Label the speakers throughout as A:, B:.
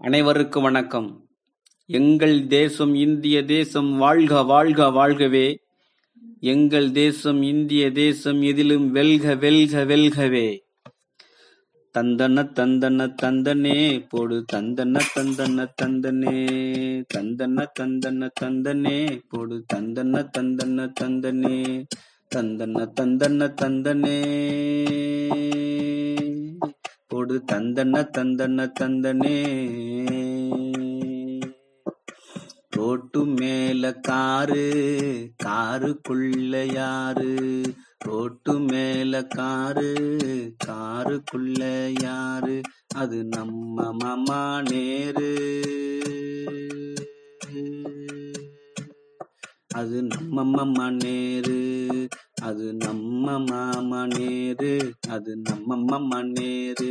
A: அனைவருக்கும் வணக்கம். எங்கள் தேசம் இந்திய தேசம் வாழ்க வாழ்க வாழ்கவே! எங்கள் தேசம் இந்திய தேசம் எதிலும் வெல்க வெல்க வெல்கவே! தந்தன தந்தன தந்தனே போடு தந்தன தந்தன தந்தனே தந்தன தந்தன தந்தனே போடு தந்தன தந்தன தந்தனே தந்தன தந்தன தந்தனே போடு தந்தன தந்தன தந்தனே. ரோட்டு மேல காரு காருக்குள்ள யாரு? ரோட்டு மேல காரு காருக்குள்ள யாரு? அது நம்ம மாமா நேரு. அது நம்ம மாமா நேரு. அது நம்ம மாமா நேரு அது நம்ம மாமா நேரு.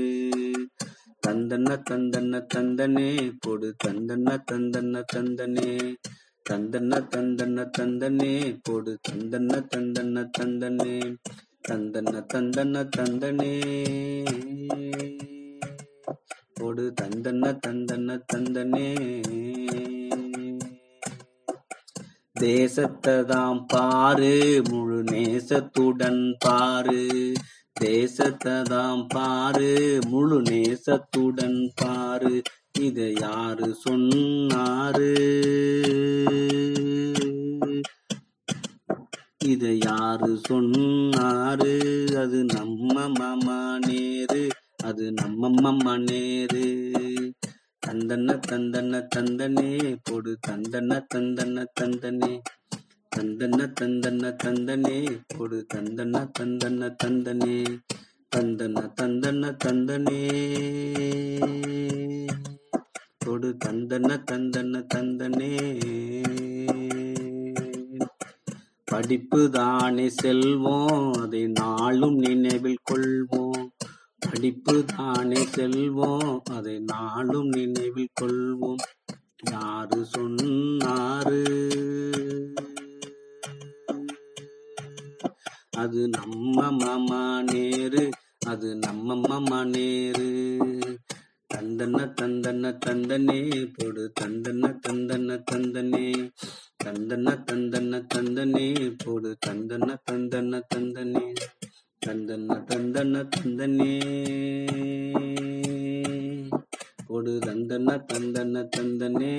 A: தந்தன்ன தந்தன தந்தனே போடு தந்தன்ன தந்தன்ன தந்தனே. தந்தன்ன தந்தன்ன தந்தனே போடு தந்தன்ன தந்தன்ன தந்தனே. தந்தன்ன தந்தன்ன தந்தனே. போடு தந்தன்ன தந்தன்ன தந்தனே. தேசத்ததாம் பாரு முழு நேசத்துடன் பாரு. தேசத்ததாம் பாரு முழு நேசத்துடன் பாரு. இத யாரு சொன்னாரு? இத யாரு சொன்னாரு? அது நம்ம மாமா நேரு அது நம்ம மாமா நேரு. தந்தன தந்தன தந்தனே போடு. தந்தன தந்தன தந்தனே. தந்தன தந்தன தந்தனே போடு. தந்தன தந்தன தந்தனே. தந்தன தந்தன தந்தனே. போடு. தந்தன தந்தன தந்தனே. படிப்பு தானே செல்வோம். அதை நாளும் நினைவில் கொள்வோம். படிப்பு தானே செல்வோம் அதை நாளும் நினைவில் கொள்வோம். யாரு சொன்னாரு? அது நம்ம மாமா நேரு அது நம்ம மாமா நேரு. தந்தன தந்தன தந்தனே போடு. தந்தன தந்தன தந்தனே. தந்தன தந்தன தந்தனே போடு. தந்தன தந்தன தந்தனே. தந்தன்ன தந்தன்ன தந்தனே கொடு தந்தன்ன தந்தன்ன தந்தனே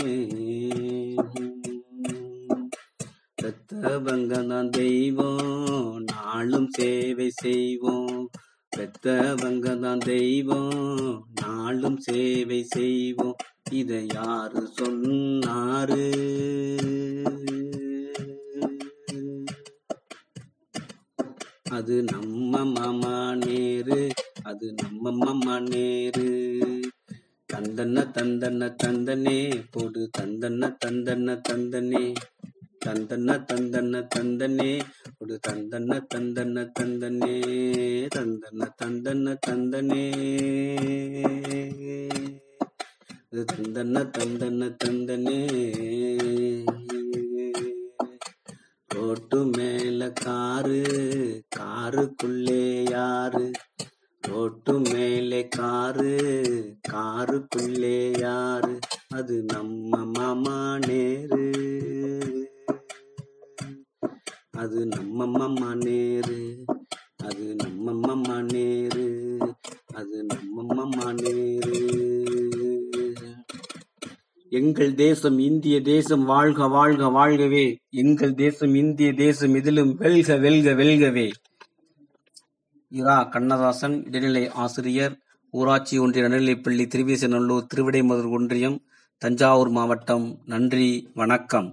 A: பெத்தவங்க தெய்வம் நாளும் சேவை செய்வோம். பெத்தவங்க தான் தெய்வம் நாளும் சேவை செய்வோம். இதை யாரு சொன்னாரு? அது நம்ம மாமா நேரு அது நம்ம மாமா நேரு. தந்தன தந்தன தந்தனே போடு. தந்தன தந்தன தந்தனே. தந்தன தந்தன தந்தனே போடு. தந்தன தந்தன தந்தனே. தந்தன தந்தன தந்தனே. இது தந்தன தந்தன தந்தனே. ரோட்டு மேல காரு காருக்குள்ளே யாரு? ரோட்டு மேலே காரு காருக்குள்ளே யாரு? அது நம்ம மாமா நேரு. அது நம்ம மாமா நேரு. அது நம்ம மாமா நேரு. அது நம்ம மாமா நேரு. எங்கள் தேசம் இந்திய தேசம் வாழ்க வாழ்க வாழ்கவே. எங்கள் தேசம் இந்திய தேசம் இதிலும் வெல்க வெல்க வெல்கவே. இரா கண்ணதாசன் இடைநிலை ஆசிரியர் ஊராட்சி ஒன்றிய நடுநிலைப்பள்ளி திருவிசநல்லூர் திருவிடைமதுர் ஒன்றியம் தஞ்சாவூர் மாவட்டம். நன்றி வணக்கம்.